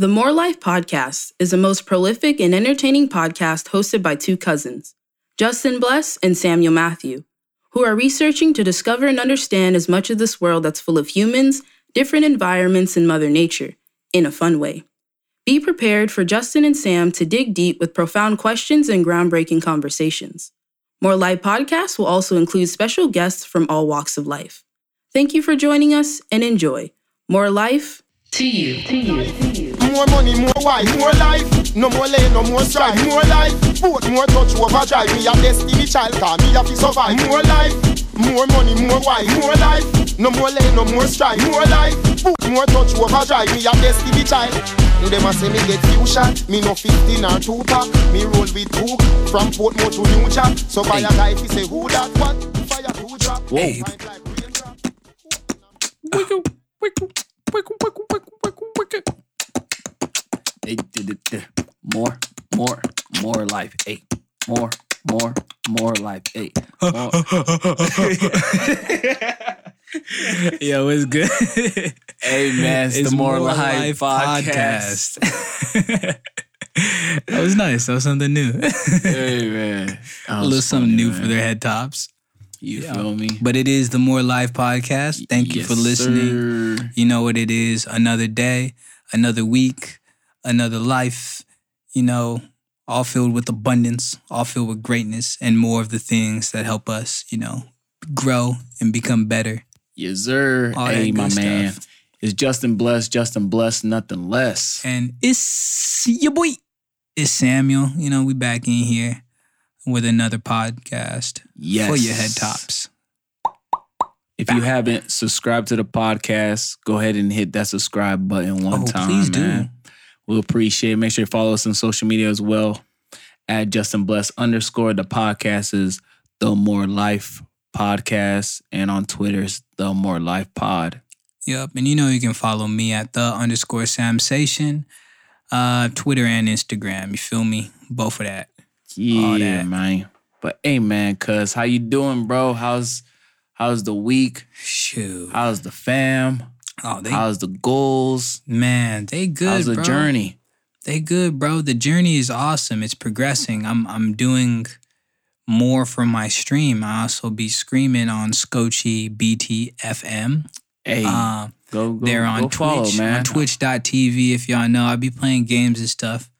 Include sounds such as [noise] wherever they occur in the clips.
The More Life podcast is the most prolific and entertaining podcast hosted by two cousins, Justin Bless and Samuel Matthew, who are researching to discover and understand as much of this world that's full of humans, different environments, and Mother Nature in a fun way. Be prepared for Justin and Sam to dig deep with profound questions and groundbreaking conversations. More Life podcasts will also include special guests from all walks of life. Thank you for joining us and enjoy. More life to you. To you. More money, more wife, more life. No more lane, no more strife, more life. Both more touch overdrive. Me a destiny child, cause me a fi survive. More life, more money, more wife, more life. No more lane, no more strife, more life. Both more touch overdrive. Me a destiny child. Them a say me get few shot, me no 15 or 2 pack Me roll with two from Portmore to New Jack So buy a guy he say who that what, fire two drop Hey. Wiggle, wiggle, wiggle, wiggle, wiggle, wiggle, wiggle. Hey, more, more, more life. Hey, more, more, more life. Hey, more. [laughs] Yo, it's good. hey man, it's, the More, Life, podcast. [laughs] that was nice. That was something new. hey [laughs] man, A little something new man. for their head tops. You Yeah. feel me? But it is the More Life podcast. Thank you for listening. sir. You know what it is. Another day, another week, another life, you know, all filled with abundance, all filled with greatness, and more of the things that help us, you know, grow and become better. Yes, sir. All hey, my good man. stuff. It's Justin Blessed, Justin Blessed, nothing less. And it's your boy. It's Samuel. You know, we back in here with another podcast Yes. for your head tops. If you haven't subscribed to the podcast, go ahead and hit that subscribe button one Oh, time. please do. We'll appreciate it. Make sure you follow us on social media as well. At Justin Bless underscore the podcast is the More Life Podcast. And on Twitter is the More Life Pod. Yep. And you know you can follow me at the underscore Samsation, uh, Twitter and Instagram. You feel me? Both of that. Yeah, that. man. But hey man, cuz how you doing, bro? How's how's the week? Shoot. How's the fam? Oh, they How's the goals? man, they good. How's the bro. journey? They good, bro. The journey is awesome. It's progressing. I'm I'm doing more for my stream. I also be screaming on Scotchy BTFM. Hey, Uh, go go they're on go follow, Twitch, man. on twitch.tv if y'all know. I be playing games and stuff.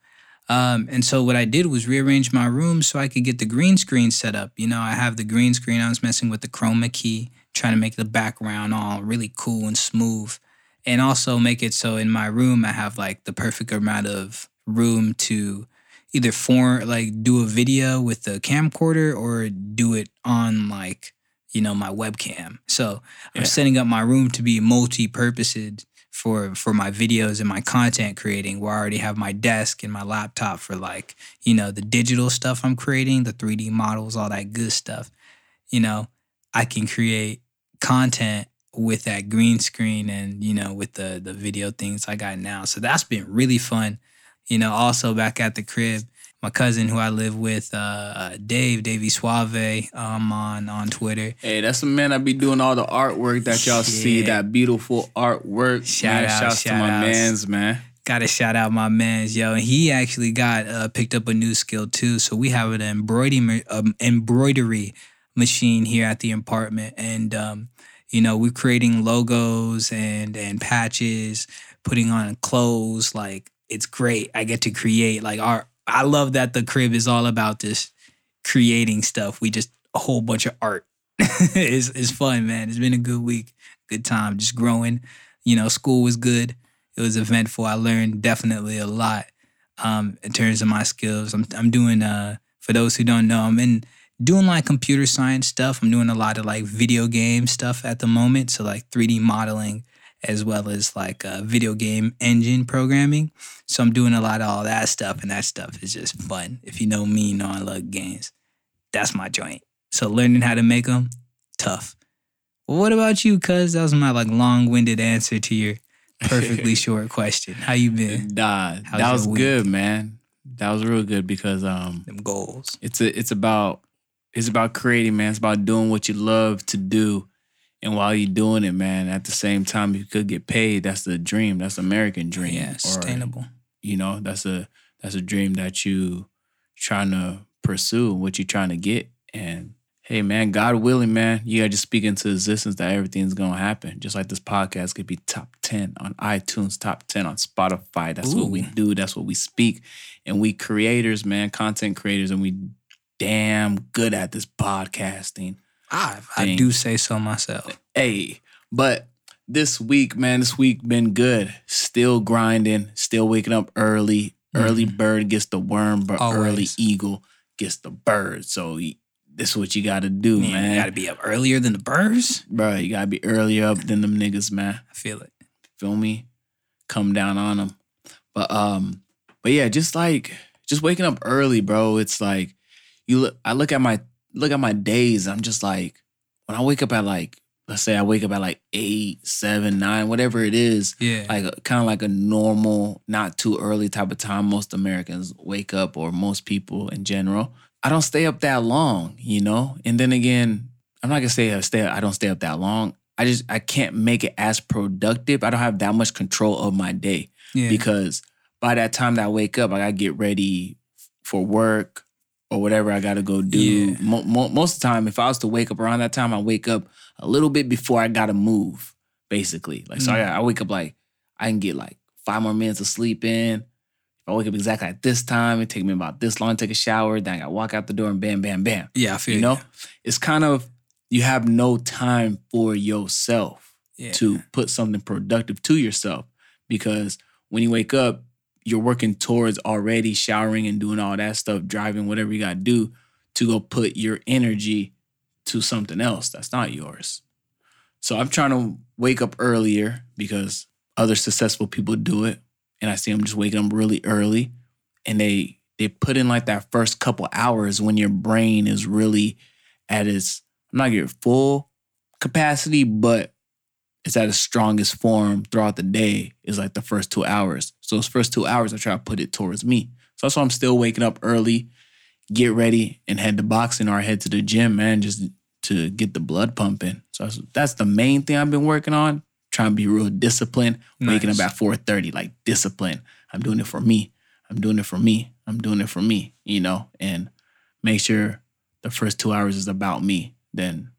Um, and so what I did was rearrange my room so I could get the green screen set up. You know, I have the green screen. I was messing with the chroma key, trying to make the background all really cool and smooth. And also make it so in my room I have like the perfect amount of room to either for like do a video with the camcorder or do it on like, you know, my webcam. So I'm setting up my room to be multi-purposed for for my videos and my content creating where I already have my desk and my laptop for like, you know, the digital stuff I'm creating, the 3D models, all that good stuff. You know, I can create content with that green screen and, you know, with the the video things I got now. So that's been really fun. You know, also back at the crib, my cousin who I live with, uh, Dave, Davey Suave, um, on on Twitter. Hey, that's the man that be doing all the artwork that y'all see. That beautiful artwork. Shout man, out, shouts to shout my outs. man's man. Gotta shout out my man's yo, and he actually got uh, picked up a new skill too. So we have an embroidery um, embroidery machine here at the apartment, and um, you know we're creating logos and and patches, putting on clothes. Like it's great. I get to create like our. I love that the crib is all about this creating stuff. We just a whole bunch of art. [laughs] it's it's fun, man. It's been a good week, good time, just growing. You know, school was good it was eventful. I learned definitely a lot um, in terms of my skills. I'm I'm doing uh for those who don't know, I'm in doing like computer science stuff. I'm doing a lot of like video game stuff at the moment, so like 3D modeling as well as like uh, video game engine programming. So I'm doing a lot of all that stuff, and that stuff is just fun. If you know me, you know I love games. That's my joint. So learning how to make them, tough. Well, what about you, cuz? That was my like long-winded answer to your perfectly [laughs] short question. How you been? Nah, How's that was good, man. That was real good because um, Them goals. it's a, it's about it's about creating, man. It's about doing what you love to do, And while you're doing it, man, at the same time you could get paid. That's the dream. That's the American dream. Yeah, Or, sustainable. you know, that's a that's a dream that you trying to pursue, what you trying to get. And hey man, God willing, man, you gotta just speak into existence that everything's gonna happen. Just like this podcast could be top 10 on iTunes, top 10 on Spotify. That's what we do. That's what we speak. And we creators, man, content creators, and we damn good at this podcasting. I, I do say so myself. Hey, but this week, man, this week been good. Still grinding, still waking up early. Early bird gets the worm, but early Mm-hmm. Eagle gets the bird. So this is what you got to do, Man, man. you gotta be up earlier than the birds. Bro, you got to be earlier up than them niggas, man. I feel it. Feel me? Come down on them. But um, but yeah, just like just waking up early, bro. It's like you look. I look at my look at my days. I'm just like when I wake up at like let's say I wake up at like eight, seven, nine, whatever it is. Yeah. Like kind of like a normal, not too early type of time. Most Americans wake up, or most people in general. I don't stay up that long, you know. And then again, I'm not gonna say I stay. I don't stay up that long. I just I can't make it as productive. I don't have that much control of my day yeah. because by that time that I wake up, I gotta get ready for work or whatever I gotta go do. Yeah. Mo- mo- most of the time, if I was to wake up around that time, I wake up a little bit before I gotta move. Basically, like so, mm. I, I wake up like I can get like five more minutes of sleep in. If I wake up exactly at this time, it take me about this long to take a shower. Then I gotta walk out the door and bam, bam, bam yeah, I feel you know it's kind of you have no time for yourself Yeah. to put something productive to yourself because when you wake up you're working towards already showering and doing all that stuff driving whatever you got to do to go put your energy to something else that's not yours. So i'm trying to wake up earlier because other successful people do it and i see them just waking up really early and they they put in like that first couple hours when your brain is really at its I'm not your full capacity, but it's at its strongest form throughout the day is like the first two hours. So those first two hours I try to put it towards me. So that's why I'm still waking up early, get ready, and head to boxing or head to the gym, man, just to get the blood pumping. So that's, that's the main thing I've been working on. Trying to be real disciplined, waking up at 4:30, like discipline. I'm doing it for me. I'm doing it for me. I'm doing it for me, you know, and make sure the first two hours is about me. Then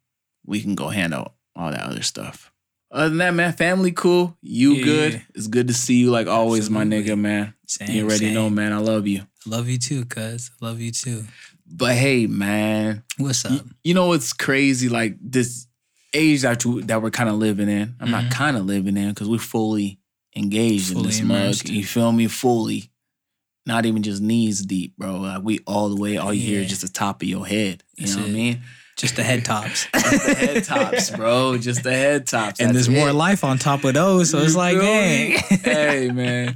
we can go handle all that other stuff. Other than that, man, family cool. You Yeah, good. yeah. It's good to see you like always, my nigga, man. Same, you already same. know, man. I love you. Love you too, cuz. Love you too. But hey, man, What's up? you know what's crazy? Like this age that you, that we're kind of living in. I'm not Mhm. kind of living in because we're fully engaged in Fully this mug. immersed. You feel me? Fully. Not even just knees deep, bro. Like we all the way. All you hear is just the top of your head. You That's know what I mean? Just the head [laughs] tops. Just the head tops, bro. Just the head tops. and That's there's more life on top of those. So it's like, dang. hey, man.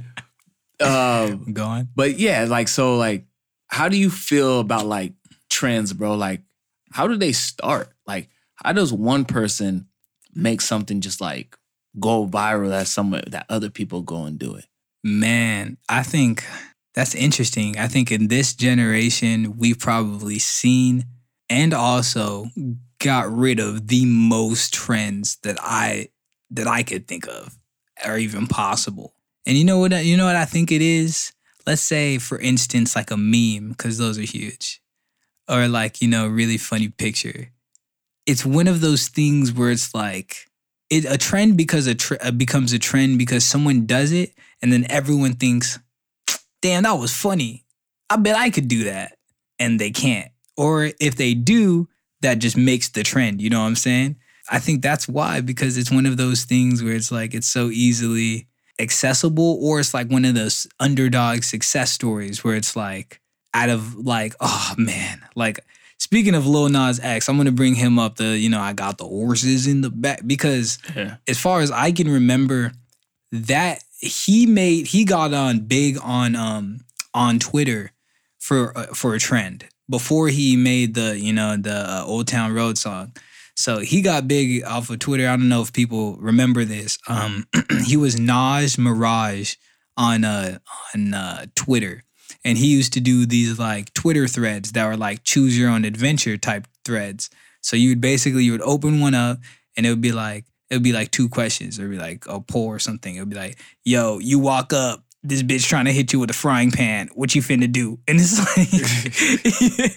Um, [laughs] I'm going. but yeah, like so, like, how do you feel about like trends, bro? Like, how do they start? Like, how does one person make something just like go viral that some that other people go and do it? Man, I think that's interesting. I think in this generation, we've probably seen and also got rid of the most trends that I that I could think of or even possible. And you know what you know what I think it is? Let's say for instance like a meme cuz those are huge. Or like, you know, really funny picture. It's one of those things where it's like it a trend because a tr- uh, becomes a trend because someone does it and then everyone thinks, "Damn, that was funny. I bet I could do that." And they can't. Or if they do, that just makes the trend, you know what I'm saying? I think that's why because it's one of those things where it's like it's so easily accessible or it's like one of those underdog success stories where it's like out of like, oh man, like speaking of Lil Nas X, I'm gonna bring him up the, you know, I got the horses in the back because Yeah. as far as I can remember, that he made he got on big on um on Twitter for uh, for a trend before he made the you know the uh, Old Town Road song. So he got big off of Twitter. I don't know if people remember this. Um, [clears throat] he was Nas Maraj on uh on uh, Twitter, and he used to do these like Twitter threads that were like choose your own adventure type threads. So you would basically you would open one up and it would be like it would be like two questions. It would be like a poll or something. It would be like, "Yo, you walk up." This bitch trying to hit you with a frying pan. What you finna do? [laughs] And it's like,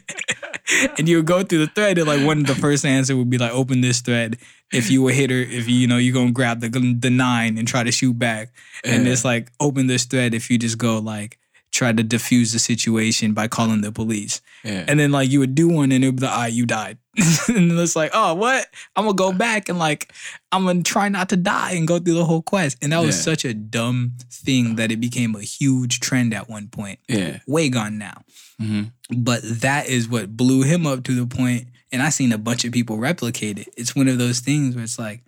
[laughs] and you would go through the thread. And like one of the first answer would be like, "Open this thread." If you a hitter, if you you know you're gonna grab the the nine and try to shoot back, and Yeah. it's like open this thread. If you just go like try to diffuse the situation by calling the police. Yeah. And then like you would do one and it would be like, you died. [laughs] and it's like, oh, what? I'm gonna go back and like I'm gonna try not to die and go through the whole quest. And that was Yeah. such a dumb thing that it became a huge trend at one point. yeah. Way gone now. hmm But that is what blew him up to the point, and I seen a bunch of people replicate it. It's one of those things where it's like,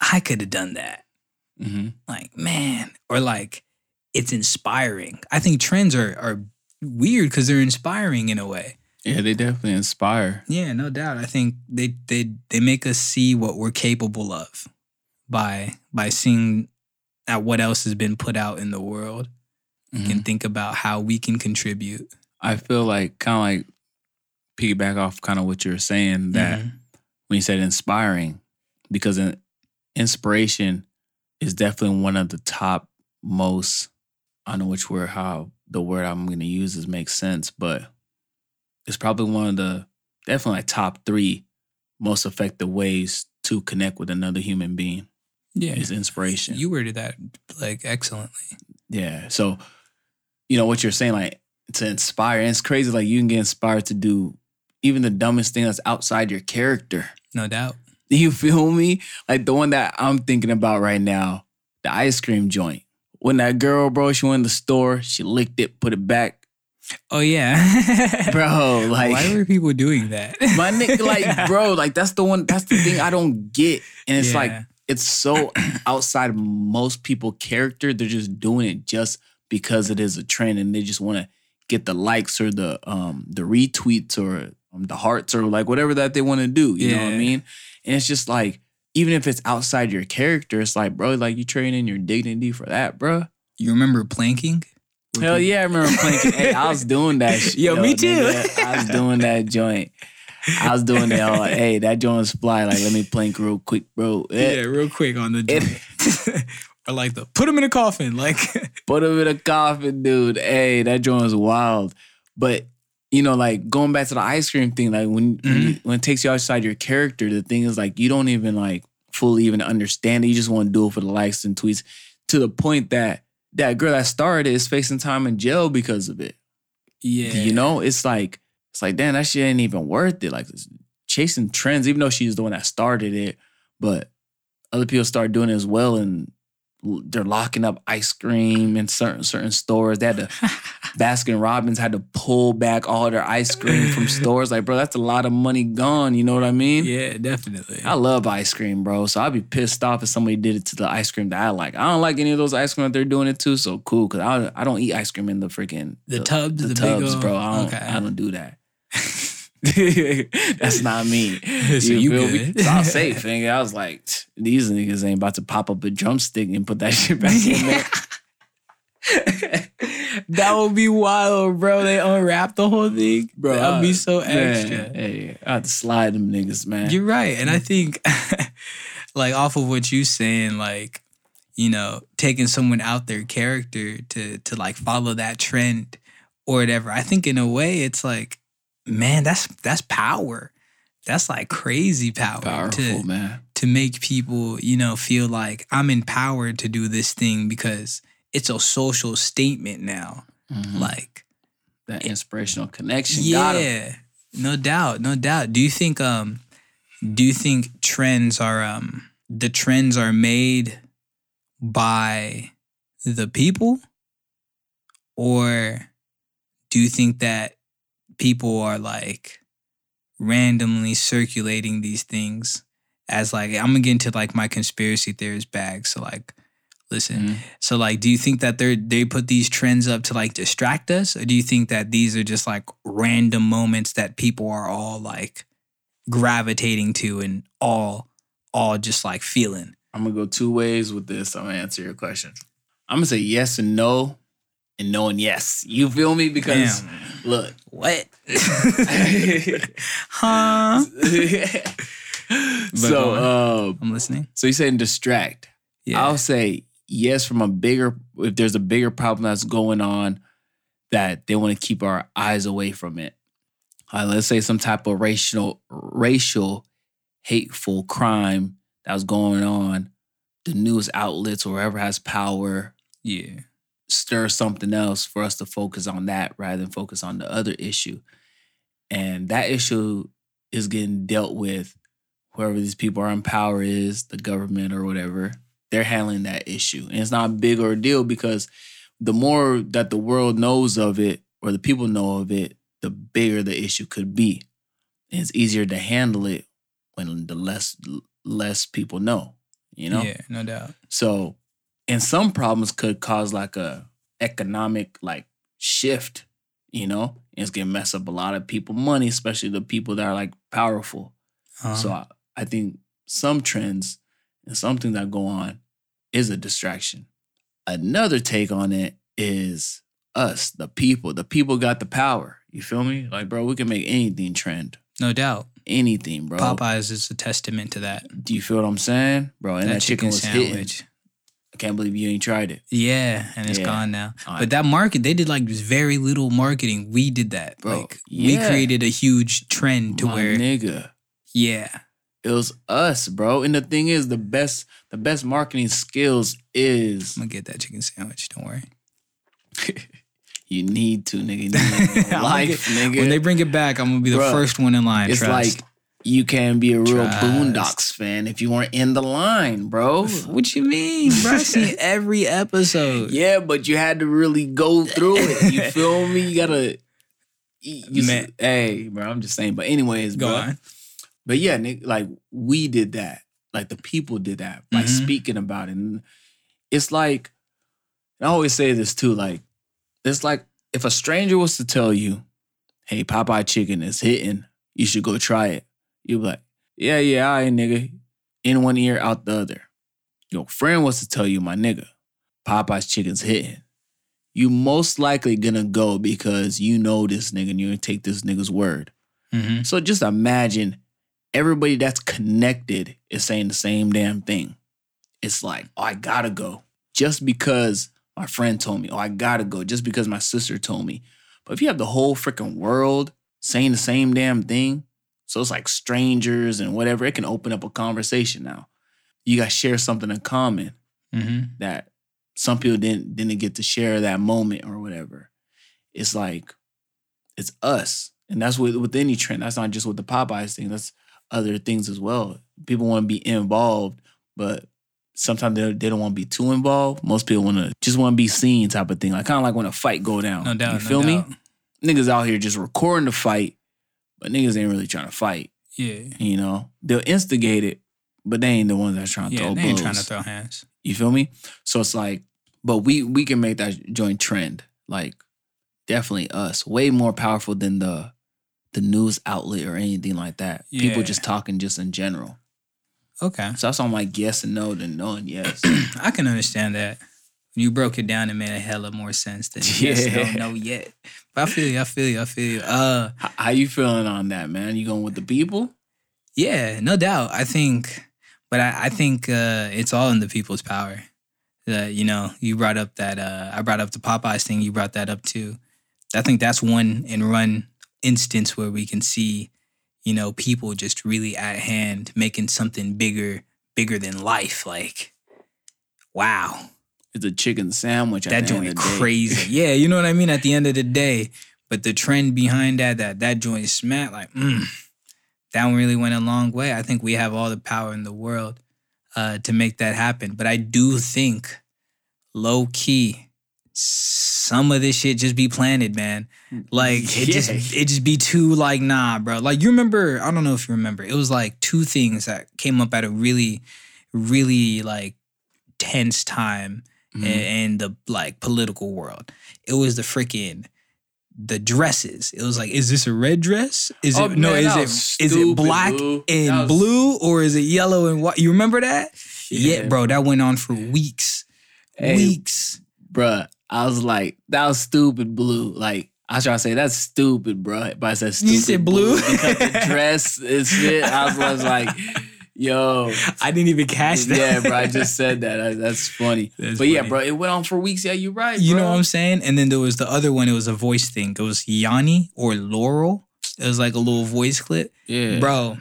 I could have done that hmm like man or like it's inspiring i think trends are are weird because they're inspiring in a way Yeah, they definitely inspire. yeah no doubt i think they they they make us see what we're capable of by by seeing at what else has been put out in the world Mhm. and think about how we can contribute I feel like kind of like piggyback off kind of what you're saying that Mhm. when you said inspiring, because in, inspiration is definitely one of the top most. I don't know which word, how the word I'm going to use is makes sense, but it's probably one of the definitely like top three most effective ways to connect with another human being yeah is inspiration. you worded that like excellently Yeah. So, you know what you're saying, like to inspire, and it's crazy. Like you can get inspired to do even the dumbest thing that's outside your character. no doubt Do You feel me? Like the one that I'm thinking about right now, the ice cream joint. When that girl, bro, she went in the store, she licked it, put it back, oh yeah. [laughs] Bro. Like why were people doing that? [laughs] My nigga, like [laughs] bro, like that's the one. That's the thing I don't get, and it's like it's so [clears throat] outside of most people character they're just doing it just because it is a trend and they just want to get the likes or the um the retweets or um, the hearts or like whatever that they want to do you know what i mean? And it's just like even if it's outside your character it's like bro like you trading your dignity for that bro you remember planking hell yeah i remember playing hey i was doing that [laughs] shit Yo, me too. nigga. i was doing that joint I was doing that. all- hey, that joint was fly. Like, let me plank real quick, bro. Eh, Yeah, real quick on the joint. [laughs] or like the put him in a coffin. Like Put him in a coffin, dude. Hey, that joint was wild. But you know, like going back to the ice cream thing, like when when, you, mm-hmm. when it takes you outside your character, the thing is like you don't even like fully even understand it. You just want to do it for the likes and tweets. To the point that that girl that started it is facing time in jail because of it. yeah, You know, it's like it's like damn, that shit ain't even worth it. Like chasing trends, even though she's the one that started it, but other people start doing it as well, and they're locking up ice cream in certain certain stores. They had to [laughs] Baskin Robbins had to pull back all their ice cream from [laughs] stores. Like, bro, that's a lot of money gone. You know what I mean? yeah, definitely. I love ice cream, bro. So I'd be pissed off if somebody did it to the ice cream that I like. I don't like any of those ice cream that they're doing it to. So cool, cause I I don't eat ice cream in the freaking The tubs, the big tubs, bro. I don't okay. I don't do that. [laughs] [laughs] That's not me. So you feel me? So I was safe, nigga. I was like, these niggas ain't about to pop up a drumstick and put that shit back in there. That would be wild, bro. They unwrap the whole thing, Bro, That would be so Man, extra. hey, I had to slide them niggas, man. You're right, and I think, [laughs] like off of what you're saying, like you know, taking someone out their character to to like follow that trend or whatever. I think in a way, it's like, man, that's that's power. That's like crazy power Powerful, to man. to make people, you know, feel like I'm empowered to do this thing because it's a social statement now. Mhm. Like, that inspirational connection. Yeah, no doubt, no doubt. Do you think um do you think trends are um the trends are made by the people or do you think that people are like randomly circulating these things as like I'm gonna get into like my conspiracy theorist bag so like listen Mhm. so like do you think that they're they put these trends up to like distract us or do you think that these are just like random moments that people are all like gravitating to and all all just like feeling I'm gonna go two ways with this. I'm gonna answer your question. I'm gonna say yes and no, and no and yes. You feel me? Because look, what [laughs] huh [laughs] so, um, I'm listening. so you saying distract? Yeah. I'll say yes from a bigger if there's a bigger problem that's going on that they want to keep our eyes away from it. Uh, let's say some type of racial racial hateful crime that was going on. The news outlets or whoever has power yeah. stir something else for us to focus on that rather than focus on the other issue. And that issue is getting dealt with whoever these people are in power is, the government or whatever. They're handling that issue. And it's not a big ordeal because the more that the world knows of it or the people know of it, the bigger the issue could be. And it's easier to handle it when the less less people know, you know? Yeah, no doubt. So, and some problems could cause like a economic like shift, you know, and it's gonna mess up a lot of people money, especially the people that are like powerful. Uh-huh. So I, I think some trends and some things that go on is a distraction. Another take on it is us, the people. The people got the power. You feel me? Like, bro, we can make anything trend. no doubt. Anything, bro. Popeyes is a testament to that. Do you feel what I'm saying? Bro, and that, chicken, was hitting. I can't believe you ain't tried it. Yeah, and it's Yeah. gone now. I- But that market, they did like very little marketing. We did that, Bro, Like we created a huge trend to My where, nigga. yeah, It was us, bro. And the thing is, the best, the best marketing skills is I'm gonna get that chicken sandwich. Don't worry. [laughs] you need to, nigga. You need it in I'm gonna life, get- nigga. When they bring it back, I'm gonna be the Bruh, first one in line. it's trust. like you can be a real Trust. Boondocks fan if you weren't in the line, bro. what you mean, bro? I seen [laughs] every episode. Yeah, but you had to really go through it. You [laughs] feel me? You gotta. You, Man. hey, bro. I'm just saying. But anyways, Go bro. on. But yeah, Nick, like we did that. Like the people did that by Mhm. speaking about it. And it's like, I always say this too, like, it's like if a stranger was to tell you, hey, Popeye chicken is hitting, you should go try it. You'd be like, yeah, yeah, all right, nigga. In one ear, out the other. Your friend was to tell you, my nigga, Popeye's chicken's hitting. You most likely gonna go because you know this nigga and you're gonna take this nigga's word. hmm So just imagine everybody that's connected is saying the same damn thing. It's like, oh, I gotta go just because my friend told me. Oh, I gotta go just because my sister told me. But if you have the whole freaking world saying the same damn thing, so it's like strangers and whatever, it can open up a conversation now. You guys share something in common hmm that some people didn't didn't get to share that moment or whatever. It's like it's us, and that's with with any trend. That's not just with the Popeyes thing. That's other things as well. People want to be involved, but sometimes they, they don't want to be too involved. Most people want to just want to be seen, type of thing. Like kind of like when a fight go down. No doubt. You no feel me? doubt. Niggas out here just recording the fight, but niggas ain't really trying to fight. Yeah. You know, they'll instigate it, but they ain't the ones that's trying to Yeah, throw they ain't trying to throw hands. You feel me? So it's like, but we we can make that joint trend. Like, definitely us. Way more powerful than the the news outlet or anything like that. People just talking just in general. Okay. So that's I'm like yes and no than no and yes. [clears throat] I can understand that. You broke it down and made a hell of more sense than [laughs] yes, no, Yeah. no yet. But I feel you, I feel you, I feel you. Uh how, how you feeling on that, man? You going with the people? yeah, no doubt. I think but I, I think uh it's all in the people's power. That you know, you brought up that uh I brought up the Popeyes thing, you brought that up too. I think that's one and run instance where we can see, you know, people just really at hand making something bigger, bigger than life. Like, wow. It's a chicken sandwich. At that joint of the day. crazy. [laughs] yeah, you know what I mean. At the end of the day, but the trend behind that, that that joint smack, like mm, that one really went a long way. I think we have all the power in the world uh, to make that happen. But I do think, low key, some of this shit just be planted, man. Like it just it just be too like nah, bro. Like you remember? I don't know if you remember. It was like two things that came up at a really, really like tense time Mhm. in, in the like political world. It was the freaking the dresses. It was like, is this a red dress? Is Oh, it no? Is it is it black boo. and was- blue or is it yellow and white? You remember that? Yeah, Yeah. bro, that went on for weeks. Hey, Weeks. bruh, I was like, that was stupid blue. Like, I was trying to say that's stupid, bro. But I said stupid. You said blue? because the [laughs] dress is fit. I was, was like, yo. I didn't even catch that. Yeah, bro. I just said that. That- That's funny. [laughs] That's but yeah, bro, it went on for weeks. Yeah, you're right. You bro. know what I'm saying? And then there was the other one. It was a voice thing. It was Yanny or Laurel. It was like a little voice clip. Yeah, Bro,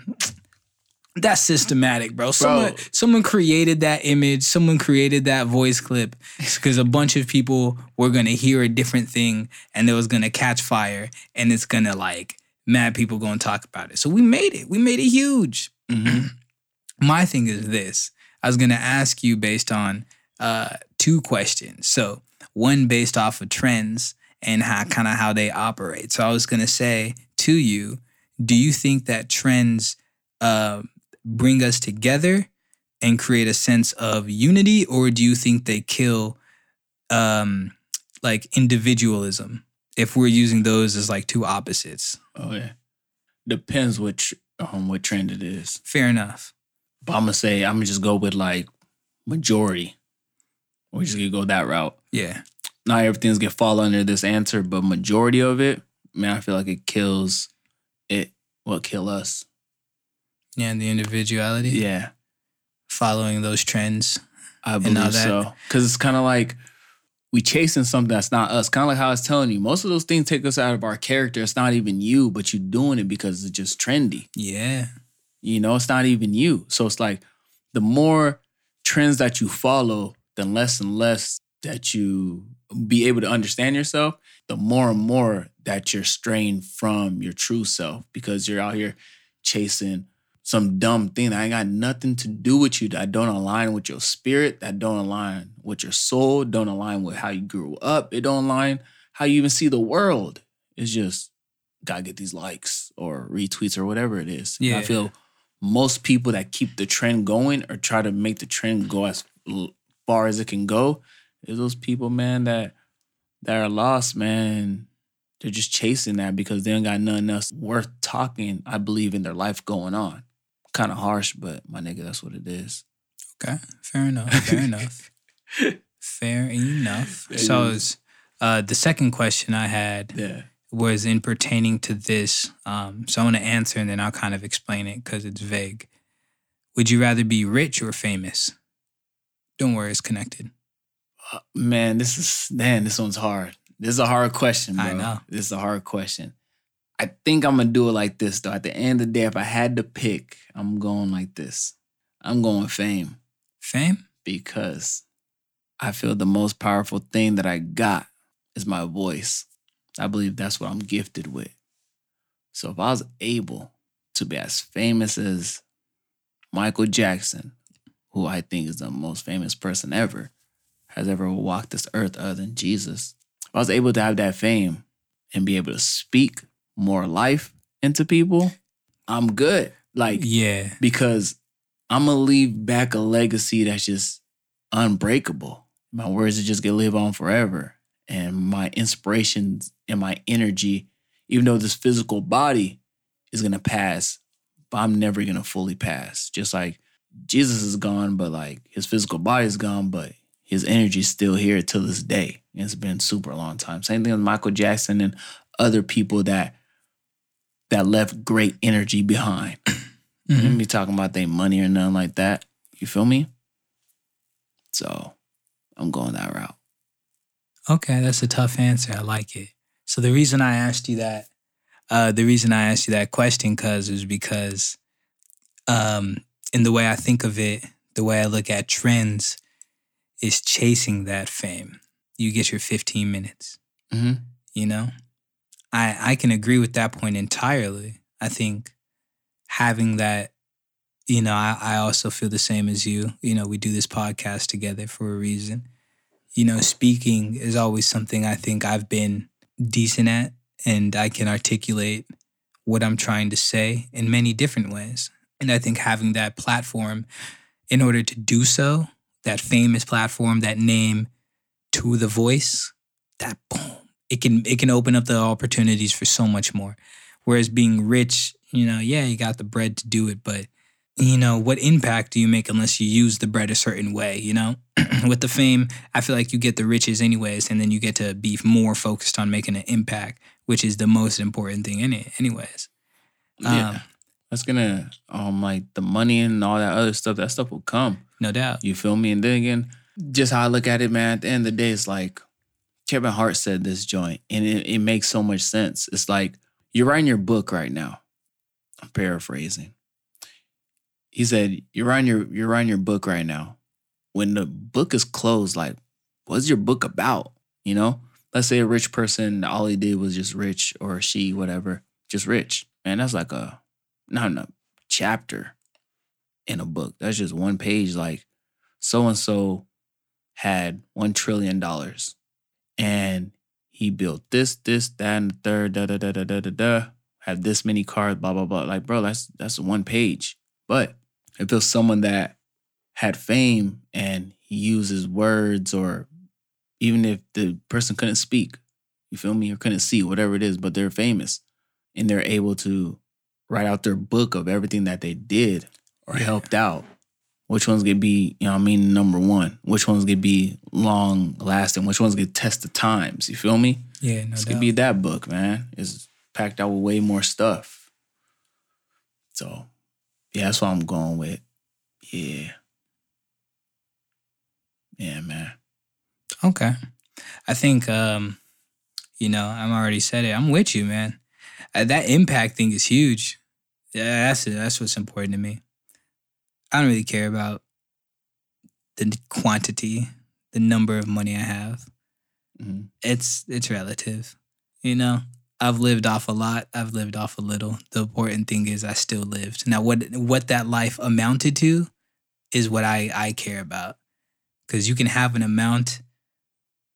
that's systematic, bro. Someone someone created that image. Someone created that voice clip [laughs] because a bunch of people were gonna hear a different thing and it was gonna catch fire and it's gonna like mad people gonna talk about it. So we made it. We made it huge. Mhm. [clears throat] My thing is this. I was gonna ask you based on uh, two questions. So one based off of trends and how kind of how they operate. So I was gonna say to you, do you think that trends uh, bring us together and create a sense of unity, or do you think they kill um, like individualism? If we're using those as like two opposites, Oh yeah. Depends which um what trend it is. fair enough. But I'm gonna say I'm gonna just go with like majority. We're just gonna go that route. Yeah, Not everything's gonna fall under this answer, but majority of it, man, I feel like it kills it will kill us. Yeah, and the individuality, Yeah. following those trends. I believe that. so. Cause it's kind of like we chasing something that's not us. Kind of like how I was telling you, most of those things take us out of our character. It's not even you, but you're doing it because it's just trendy. Yeah, You know, it's not even you. So it's like the more trends that you follow, the less and less that you be able to understand yourself, the more and more that you're straying from your true self because you're out here chasing some dumb thing that ain't got nothing to do with you, that don't align with your spirit, that don't align with your soul, don't align with how you grew up, it don't align how you even see the world. It's just gotta get these likes or retweets or whatever it is. And I feel most people that keep the trend going or try to make the trend go as far as it can go is those people, man, that that are lost, man. They're just chasing that because they don't got nothing else worth talking, I believe, in their life going on. Kind of harsh, but my nigga, that's what it is. okay, fair enough. Fair enough. [laughs] Fair enough. It So, uh, the second question I had Yeah. was in pertaining to this. Um, so I want to answer and then I'll kind of explain it because it's vague. Would you rather be rich or famous? Don't worry, it's connected. Uh, man, this is man, this one's hard. This is a hard question, bro. I know. This is a hard question. I think I'm gonna do it like this though. At the end of the day, if I had to pick, I'm going like this. I'm going fame Fame? because I feel the most powerful thing that I got is my voice. I believe that's what I'm gifted with. So if I was able to be as famous as Michael Jackson, who I think is the most famous person ever, has ever walked this earth other than Jesus. If I was able to have that fame and be able to speak more life into people, I'm good. Like, Yeah. because I'm gonna leave back a legacy that's just unbreakable. My words are just gonna live on forever. And my inspirations and my energy, even though this physical body is gonna pass, but I'm never gonna fully pass. Just like Jesus is gone, but like his physical body is gone, but his energy is still here to this day. And It's been super long time. Same thing with Michael Jackson and other people that that left great energy behind. Mhm. ain't be talking about their money or nothing like that. You feel me? So I'm going that route. Okay, that's a tough answer. I like it. So the reason I asked you that, uh, the reason I asked you that question, cause is because, um, in the way I think of it, the way I look at trends, is chasing that fame. You get your 15 minutes. Mm-hmm. You know, I I can agree with that point entirely. I think having that, you know, I, I also feel the same as you. You know, we do this podcast together for a reason you know, speaking is always something I think I've been decent at and I can articulate what I'm trying to say in many different ways. And I think having that platform in order to do so, that famous platform, that name to the voice, that boom, it can it can open up the opportunities for so much more. Whereas being rich, you know, yeah, you got the bread to do it, but you know, what impact do you make unless you use the bread a certain way, you know? [clears throat] With the fame, I feel like you get the riches anyways, and then you get to be more focused on making an impact, which is the most important thing in it, anyways. Yeah. Um, That's gonna um like the money and all that other stuff, that stuff will come. no doubt. You feel me? And then again, just how I look at it, man, at the end of the day, it's like Kevin Hart said this joint, and it, it makes so much sense. It's like you're writing your book right now. I'm paraphrasing. He said, You're writing your you're writing your book right now. When the book is closed, like, what's your book about? You know? Let's say a rich person, all he did was just rich, or she, whatever, just rich. Man, that's like a not a chapter in a book. That's just one page. Like so and so had one trillion dollars, and he built this, this, that, and the third. Da da da da da da da. Had this many cars. Blah blah blah. Like, bro, that's that's one page. But if it was someone that had fame and he uses words, or even if the person couldn't speak, you feel me, or couldn't see, whatever it is, but they're famous and they're able to write out their book of everything that they did or Yeah. helped out. Which ones could be, you know what I mean, number one? Which ones could be long lasting? Which ones could test the times? You feel me? Yeah, no this doubt. could be that book, man. It's packed out with way more stuff. So, yeah, that's what I'm going with. Yeah. Yeah, man. Okay. I think um, you know, I'm already said it. I'm with you, man. Uh, that impact thing is huge. Yeah, that's that's what's important to me. I don't really care about the quantity, the number of money I have. Mhm. It's it's relative. You know, I've lived off a lot. I've lived off a little. The important thing is I still lived. Now, what what that life amounted to is what I I care about. Because you can have an amount,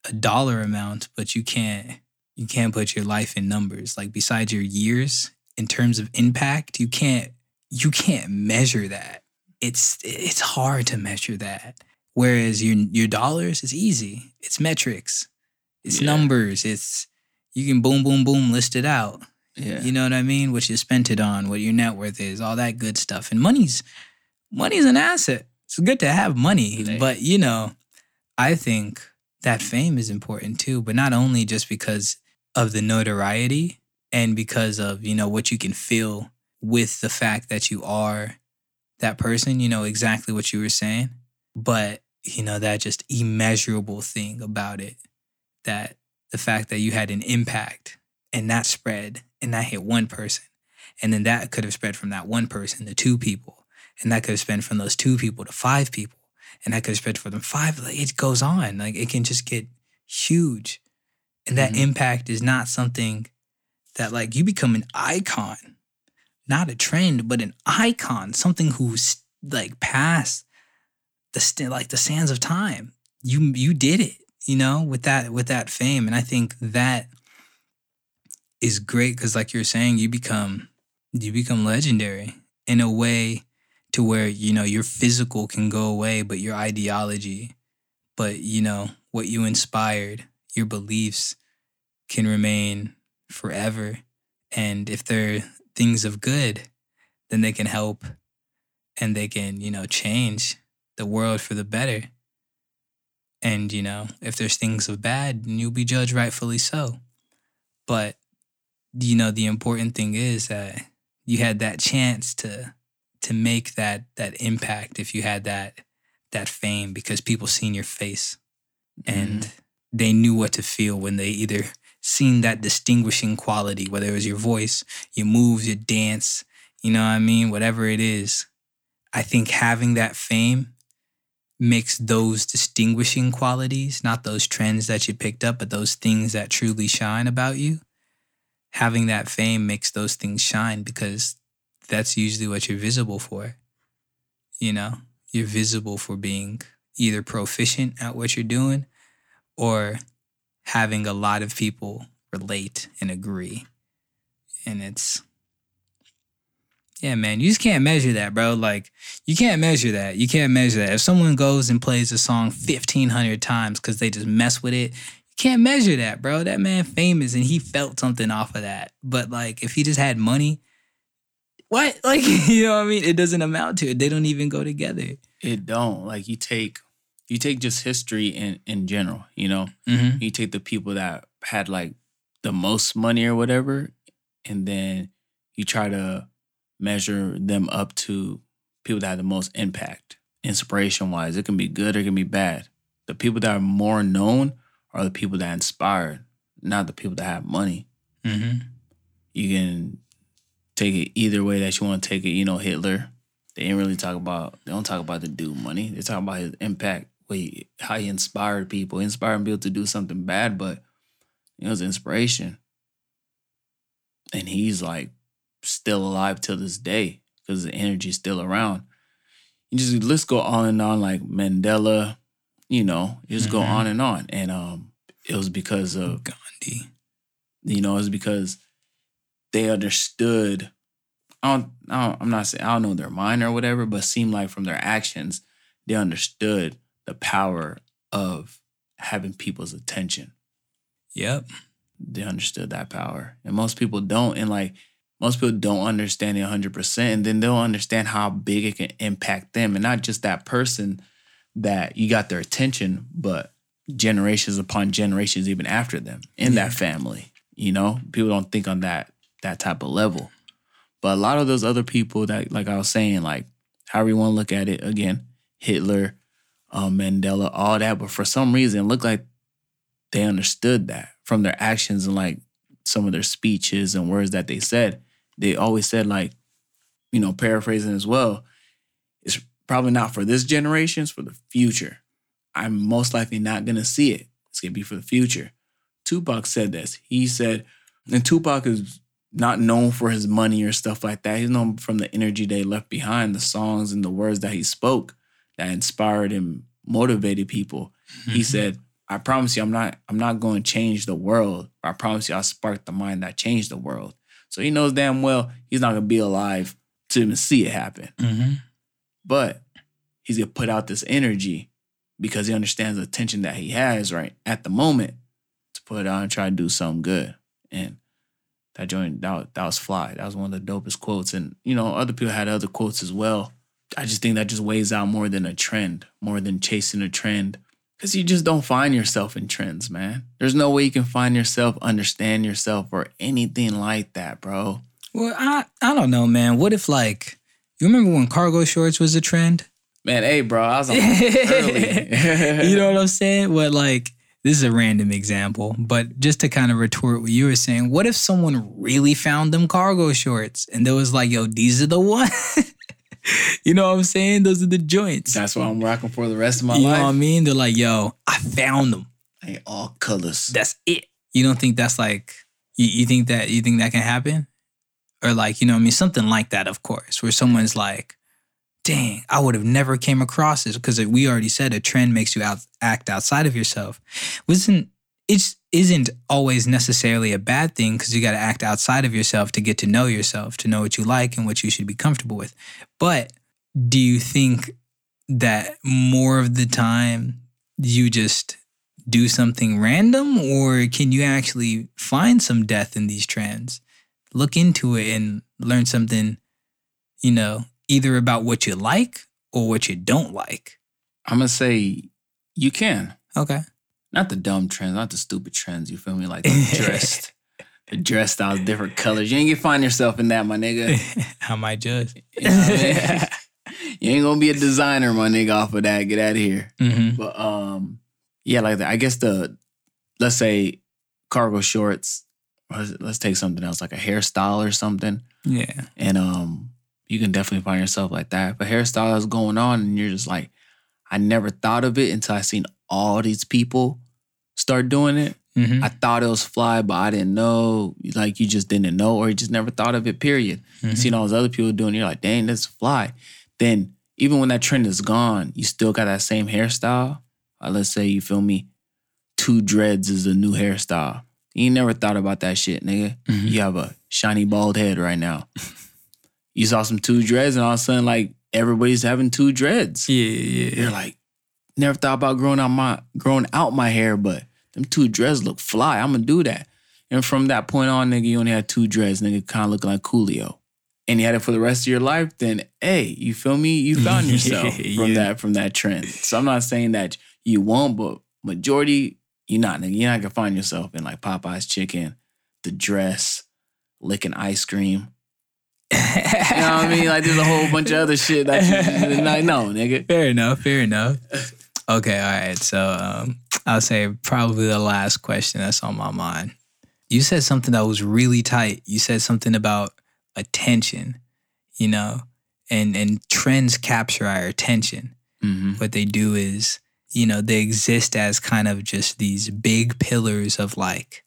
a dollar amount, but you can't you can't put your life in numbers. Like besides your years, in terms of impact, you can't you can't measure that. It's it's hard to measure that. Whereas your your dollars is easy. It's metrics. It's Yeah. numbers. It's you can boom boom boom list it out. Yeah. You know what I mean? What you spent it on, what your net worth is, all that good stuff. And money's money's an asset. It's good to have money, Right. but you know, I think that fame is important too, but not only just because of the notoriety and because of, you know, what you can feel with the fact that you are that person, you know, exactly what you were saying, but you know, that just immeasurable thing about it that the fact that you had an impact and that spread and that hit one person. And then that could have spread from that one person to two people. And that could have spread from those two people to five people. And that could have spread from them five. Like it goes on. Like it can just get huge. And that Mhm. impact is not something that like you become an icon, not a trend, but an icon, something who's like past the st- like the sands of time. You you did it, you know, with that with that fame. And I think that is great because like you're saying, you become you become legendary in a way to where, you know, your physical can go away, but your ideology, but you know, what you inspired, your beliefs can remain forever. And if they're things of good, then they can help and they can, you know, change the world for the better. And, you know, if there's things of bad, then you'll be judged rightfully so. But, you know, the important thing is that you had that chance to to make that that impact if you had that that fame because people seen your face and mm-hmm. they knew what to feel when they either seen that distinguishing quality, whether it was your voice, your moves, your dance, you know what I mean, whatever it is. I think having that fame makes those distinguishing qualities, not those trends that you picked up, but those things that truly shine about you. Having that fame makes those things shine because that's usually what you're visible for. You know, you're visible for being either proficient at what you're doing or having a lot of people relate and agree. And it's, yeah, man, you just can't measure that, bro. Like, you can't measure that. You can't measure that. If someone goes and plays a song 1,500 times because they just mess with it, you can't measure that, bro. That man famous and he felt something off of that. But like, if he just had money, what? [laughs] Like, you know what I mean? It doesn't amount to it. They don't even go together. It don't. Like you take you take just history in in general, you know. Mm-hmm. You take the people that had like the most money or whatever, and then you try to measure them up to people that had the most impact, inspiration wise. It can be good or it can be bad. The people that are more known are the people that inspired, not the people that have money. Mm-hmm. You can take it either way that you want to take it. You know, Hitler. They didn't really talk about. They don't talk about the dude money. They talk about his impact, he, how he inspired people, inspiring people to do something bad, but it was inspiration. And he's like still alive till this day because the energy's still around. You just let's go on and on like Mandela, you know, you just go Mhm. on and on. And um it was because of Gandhi. you know, it's because they understood. I don't, I don't, I'm not saying I don't know their mind or whatever, but seemed like from their actions, they understood the power of having people's attention. Yep. They understood that power, and most people don't. And like most people don't understand it 100, percent and then they'll understand how big it can impact them, and not just that person that you got their attention, but generations upon generations even after them in that family. You know, people don't think on that that type of level. But a lot of those other people that, like I was saying, like however you want to look at it, again, Hitler, um, Mandela, all that. But for some reason, it looked like they understood that from their actions and like some of their speeches and words that they said. They always said like, you know, paraphrasing as well. It's probably not for this generation. It's for the future. I'm most likely not gonna see it. It's gonna be for the future. Tupac said this. He said, and Tupac is not known for his money or stuff like that. He's known from the energy they left behind, the songs and the words that he spoke that inspired and motivated people. He said, I promise you I'm not I'm not going to change the world. I promise you I'll spark the mind that changed the world. So he knows damn well he's not gonna be alive to even see it happen. Mm-hmm. But he's gonna put out this energy because he understands the attention that he has right at the moment to put it out and try to do something good. And that joint that, was- that was fly. That was one of the dopest quotes. And you know, other people had other quotes as well. I just think that just weighs out more than a trend, more than chasing a trend. Cause you just don't find yourself in trends, man. There's no way you can find yourself, understand yourself, or anything like that, bro. Well, I I don't know, man. What if like you remember when cargo shorts was a trend? Man, hey, bro, I was on [laughs] early. [laughs] you know what I'm saying? What like this is a random example, but just to kind of retort what you were saying, what if someone really found them cargo shorts and there was like, yo, these are the [laughs] ones? [laughs] you know what I'm saying? Those are the joints. That's what I'm rocking for the rest of my you know life. what I mean? They're like, yo, I found them. Hey, all colors. That's it. You don't think that's like you, you think that you think that can happen? Or like, you know, what I mean, something like that, of course, where someone's like, dang, I would have never came across this because we already said a trend makes you out, act outside of yourself. Wasn't it isn't always necessarily a bad thing because you got to act outside of yourself to get to know yourself, to know what you like and what you should be comfortable with. But do you think that more of the time you just do something random or can you actually find some depth in these trends? Look into it and learn something, you know, either about what you like or what you don't like. I'm gonna say you can. Okay. Not the dumb trends, not the stupid trends. You feel me? Like the [laughs] dressed, the dress styles, different colors. You ain't gonna find yourself in that, my nigga. [laughs] I might. You, know I mean? [laughs] You ain't gonna be a designer, my nigga, off of that. Get out of here. hmm But um, yeah, like that. I guess the let's say cargo shorts. Or let's take something else, like a hairstyle or something. Yeah. and um you can definitely find yourself like that. But hairstyle is going on, and you're just like, I never thought of it until I seen all these people start doing it. hmm I thought it was fly, but I didn't know. Like you just didn't know, or you just never thought of it. Period. You seen all those other people doing, it, you're like, dang, that's fly. Then even when that trend is gone, you still got that same hairstyle. Let's say you feel me, two dreads is a new hairstyle. You ain't never thought about that shit, nigga. Mhm. You have a shiny bald head right now. [laughs] you saw some two dreads, and all of a sudden, like everybody's having two dreads. Yeah, yeah, You're like, never thought about growing out my growing out my hair, but them two dreads look fly. I'm gonna do that. And from that point on, nigga, you only had two dreads, nigga, kind of looking like Coolio. and you had it for the rest of your life, then hey, you feel me? You found [laughs] yourself from Yeah. that from that trend. So I'm not saying that you won't, but majority you're not. nigga. You're not gonna find yourself in like Popeye's chicken, the dress, licking ice cream. [laughs] You know what I mean? Like there's a whole bunch of other shit that you like, no, nigga. Fair enough. Fair enough. Okay. All right. So um, I'll say probably the last question that's on my mind. You said something that was really tight. You said something about attention, you know, and and trends capture our attention. hmm What they do is, you know, they exist as kind of just these big pillars of like,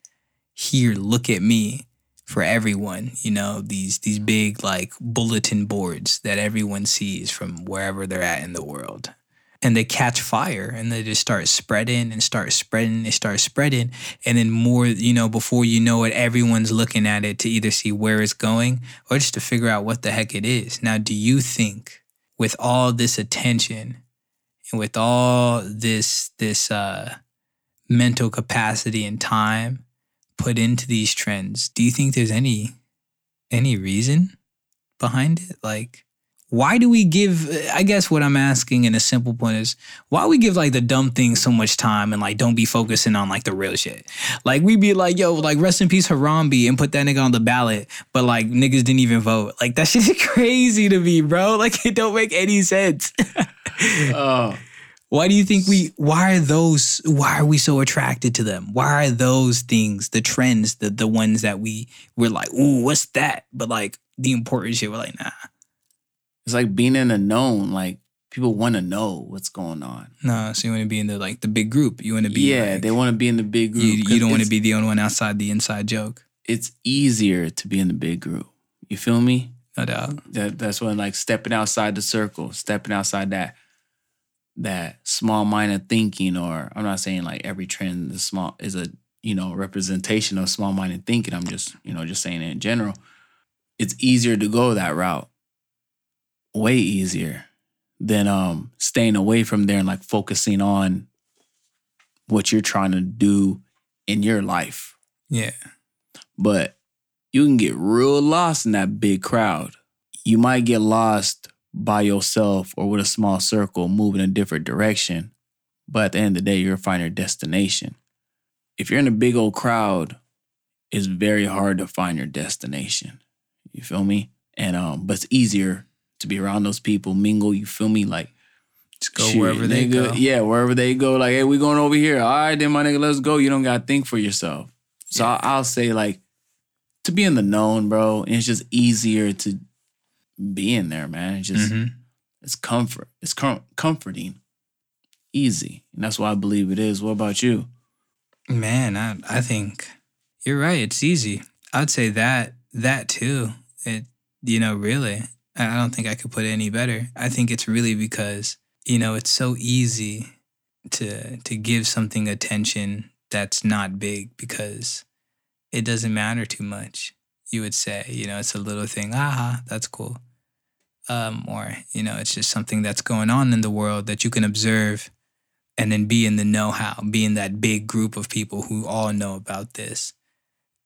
here, look at me for everyone, you know, these these big like bulletin boards that everyone sees from wherever they're at in the world. And they catch fire and they just start spreading and start spreading, they start spreading. And then more, you know, before you know it, everyone's looking at it to either see where it's going or just to figure out what the heck it is. Now, do you think with all this attention and with all this this uh mental capacity and time put into these trends do you think there's any any reason behind it like why do we give i guess what i'm asking in a simple point is why we give like the dumb things so much time and like don't be focusing on like the real shit? Like we be like yo like rest in peace harambe and put that nigga on the ballot but like niggas didn't even vote. Like that [laughs] shit is crazy to me bro. [laughs] Like it don't make any sense. Oh, [laughs] why do you think we why are those why are we so attracted to them? Why are those things the trends the the ones that we we're like ooh what's that? But like the important shit we're like nah it's like being in a known. Like people want to know what's going on. no so you want to be in the like the big group you want to be yeah, like- they want to be in the big group. you, you don't want to be the only one outside the inside joke It's easier to be in the big group. You feel me? no doubt That that's when like stepping outside the circle, stepping outside that that small minded thinking, or I'm not saying like every trend is small is a you know representation of small minded thinking. I'm just you know just saying it in general. It's easier to go that route, way easier than um staying away from there and like focusing on what you're trying to do in your life yeah but you can get real lost in that big crowd. You might get lost by yourself or with a small circle moving a different direction, but at the end of the day, you'll find your destination. If you're in a big old crowd, it's very hard to find your destination. You feel me? And um, but it's easier to be around those people, mingle. You feel me? Like just go Shit, wherever they nigga. go Yeah, wherever they go. Like, hey, we going over here. All right, then my nigga, let's go. You don't gotta think for yourself. So Yeah. I'll, say like to be in the known, bro. It's just easier to be in there, man. It's just Mhm. it's comfort. It's com- comforting, easy, and that's why I believe it is. What about you? Man, I I think you're right. It's easy. I'd say that that too. It you know really. I don't think I could put it any better. I think it's really because you know it's so easy to to give something attention that's not big because it doesn't matter too much. You would say, you know, it's a little thing. Aha, that's cool. Um, or you know, it's just something that's going on in the world that you can observe and then be in the know-how, be in that big group of people who all know about this.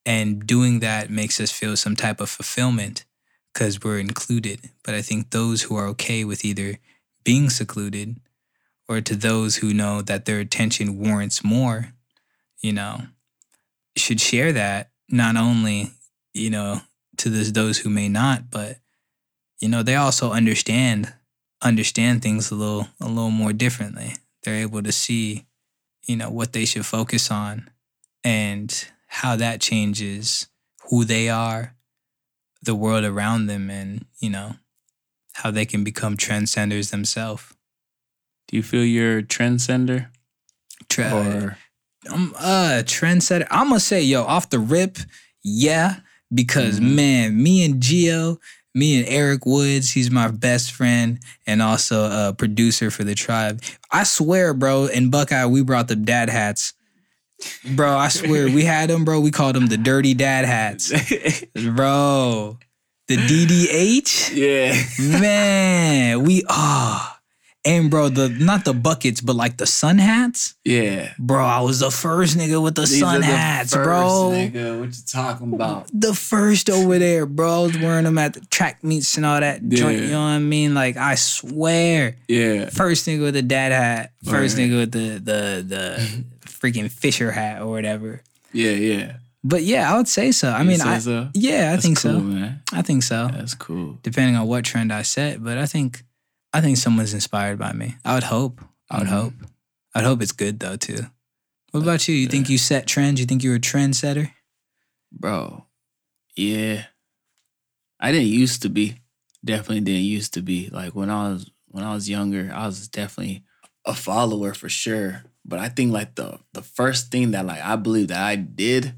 And doing that makes us feel some type of fulfillment because we're included. But I think those who are okay with either being secluded or to those who know that their attention warrants more, you know, should share that not only, you know, to this, those who may not, but you know, they also understand understand things a little a little more differently. They're able to see, you know, what they should focus on and how that changes who they are, the world around them and, you know, how they can become transcenders themselves. Do you feel you're a trendsetter Tre- or I'm uh trendsetter. I'm gonna say, yo, off the rip, yeah, because Mhm. man, me and Geo, me and Eric Woods, he's my best friend and also a producer for the tribe. I swear, bro, in Buckeye, we brought the dad hats. Bro, I swear, we had them, bro. We called them the dirty dad hats. [laughs] Bro, the DDH? yeah? Man, we ah. And bro, the not the buckets, but like the sun hats. Yeah. Bro, I was the first nigga with the These sun the hats, first, bro. Nigga, what you talking about? The first over there, bro. I was wearing them at the track meets and all that joint. You know what I mean? Like I swear, Yeah. first nigga with the dad hat, first Right. nigga with the the the [laughs] freaking Fisher hat or whatever. Yeah, yeah. But yeah, I would say so. I You mean, I, so? yeah, I That's think cool, so. man. I think so. That's cool. Depending on what trend I set, but I think I think someone's inspired by me. I would hope. I would Mhm. hope. I'd hope it's good though too. What about you? You think you set trends? You think you're a trendsetter? Bro. Yeah. I didn't used to be. Definitely didn't used to be. Like when I was when I was younger, I was definitely a follower for sure. But I think like the the first thing that like I believe that I did,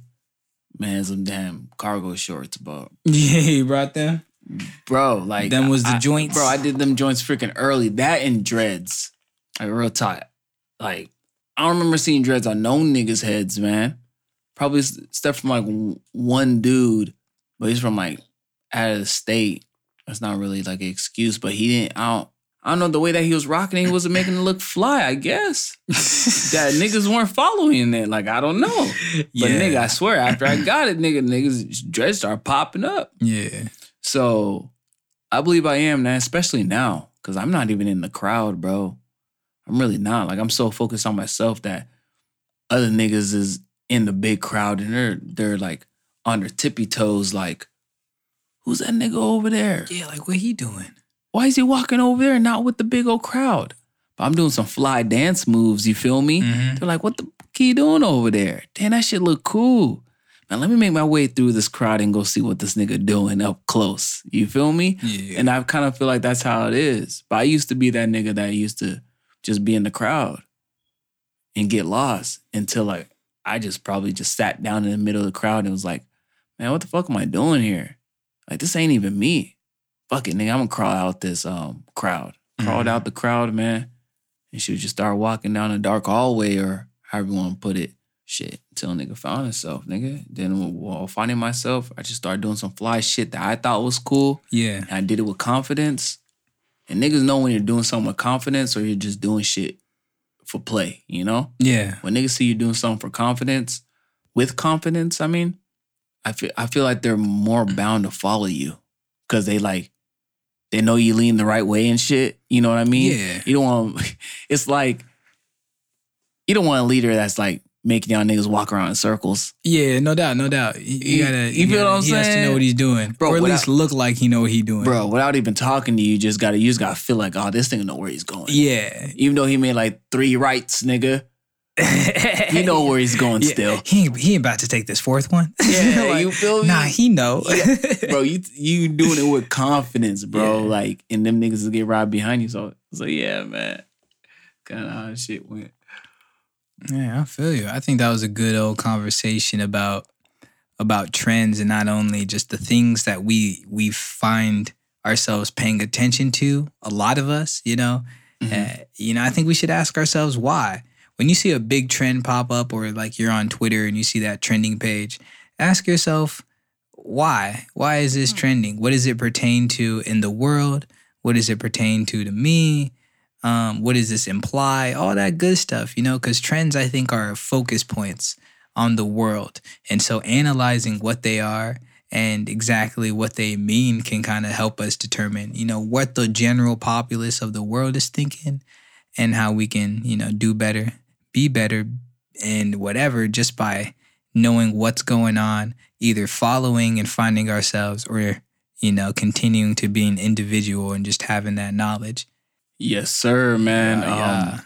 man, some damn cargo shorts, bro. [laughs] Yeah, you brought them. Bro, like Them was the I- joints? Bro, I did them joints freaking early. That and dreads. Like real tight. Like I don't remember seeing dreads on no niggas' heads, man. Probably stuff from like one dude, but he's from like out of the state. That's not really like an excuse, but he didn't. I don't. I don't know the way that he was rocking. it, He wasn't making it look fly. I guess [laughs] that niggas weren't following it. Like I don't know, but nigga, I swear, after I got it, nigga, niggas dreads start popping up. yeah. So I believe I am now, especially now, because I'm not even in the crowd, bro. I'm really not. Like I'm so focused on myself that other niggas is in the big crowd and they're they're like on their tippy toes, like, who's that nigga over there? Yeah, like what he doing? Why is he walking over there and not with the big old crowd? But I'm doing some fly dance moves, you feel me? Mhm. They're like, what the fuck you doing over there? Damn, that shit look cool. Now let me make my way through this crowd and go see what this nigga doing up close. You feel me? Yeah. And I kind of feel like that's how it is. But I used to be that nigga that used to just be in the crowd and get lost until like I just probably just sat down in the middle of the crowd and was like, man, what the fuck am I doing here? Like this ain't even me. Fuck it, nigga. I'm gonna crawl out this um crowd. Crawled Mhm. out the crowd, man. And she would just start walking down a dark hallway or however you want to put it. Shit. Until nigga found himself, nigga. Then while finding myself, I just started doing some fly shit that I thought was cool. Yeah. And I did it with confidence. And niggas know when you're doing something with confidence or you're just doing shit for play, you know? Yeah. When niggas see you doing something for confidence, with confidence, I mean, I feel I feel like they're more bound to follow you. Cause they like they know you lean the right way and shit. You know what I mean? Yeah. You don't want [laughs] it's like you don't want a leader that's like making y'all niggas walk around in circles. Yeah, no doubt, no doubt. You, you You- gotta, you feel gotta- what I'm he has to know what he's doing, Bro, or at without- least look like he know what he doing, Bro, without even talking to you, you just gotta you just gotta feel like, oh, this thing know where he's going. Yeah, Even though he made like three rights, nigga. [laughs] You know where he's going Yeah, still. He ain't, he ain't about to take this fourth one. [laughs] Yeah, Like, you feel me? Nah, he know. bro, you you doing it with confidence, bro. Yeah. Like, and them niggas will get right behind you. So like, yeah, man. Kind of how shit went. Yeah, I feel you. I think that was a good old conversation about about trends and not only just the things that we we find ourselves paying attention to. A lot of us, you know, Mhm. Uh, you know, I think we should ask ourselves why. When you see a big trend pop up, or like you're on Twitter and you see that trending page, ask yourself why. Why is this trending? What does it pertain to in the world? What does it pertain to to me? Um, what does this imply? All that good stuff, you know, because trends I think are focus points on the world. And so analyzing what they are and exactly what they mean can kind of help us determine, you know, what the general populace of the world is thinking and how we can, you know, do better, be better and whatever just by knowing what's going on, either following and finding ourselves or, you know, continuing to be an individual and just having that knowledge. Yes, sir, man. Yeah, um, yeah.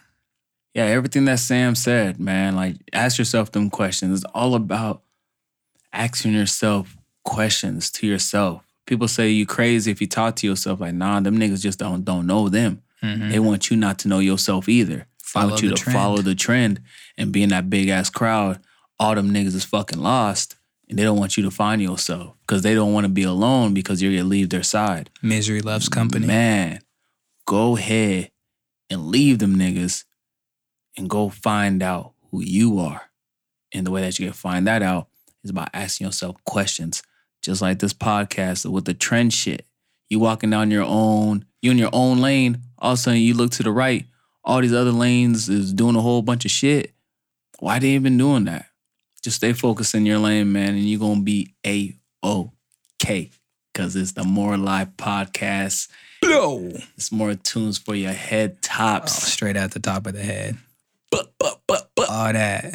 yeah, everything that Sam said, man. Like, ask yourself them questions. It's all about asking yourself questions to yourself. People say you crazy if you talk to yourself. Like, nah, them niggas just don't don't know them. Mhm. They want you not to know yourself either. Follow want you to trend. follow the trend and be in that big ass crowd. All them niggas is fucking lost. And they don't want you to find yourself because they don't want to be alone because you're gonna leave their side. Misery loves company. Man, go ahead and leave them niggas and go find out who you are. And the way that you can find that out is by asking yourself questions, just like this podcast with the trend shit. You walking down your own, you in your own lane, all of a sudden you look to the right, all these other lanes is doing a whole bunch of shit. Why they even doing that? Just stay focused in your lane, man, and you're gonna be a okay. Cause it's the More Life podcast. Blow. It's more tunes for your head Oh, tops. straight at the top of the head. But, but, but, but. All that.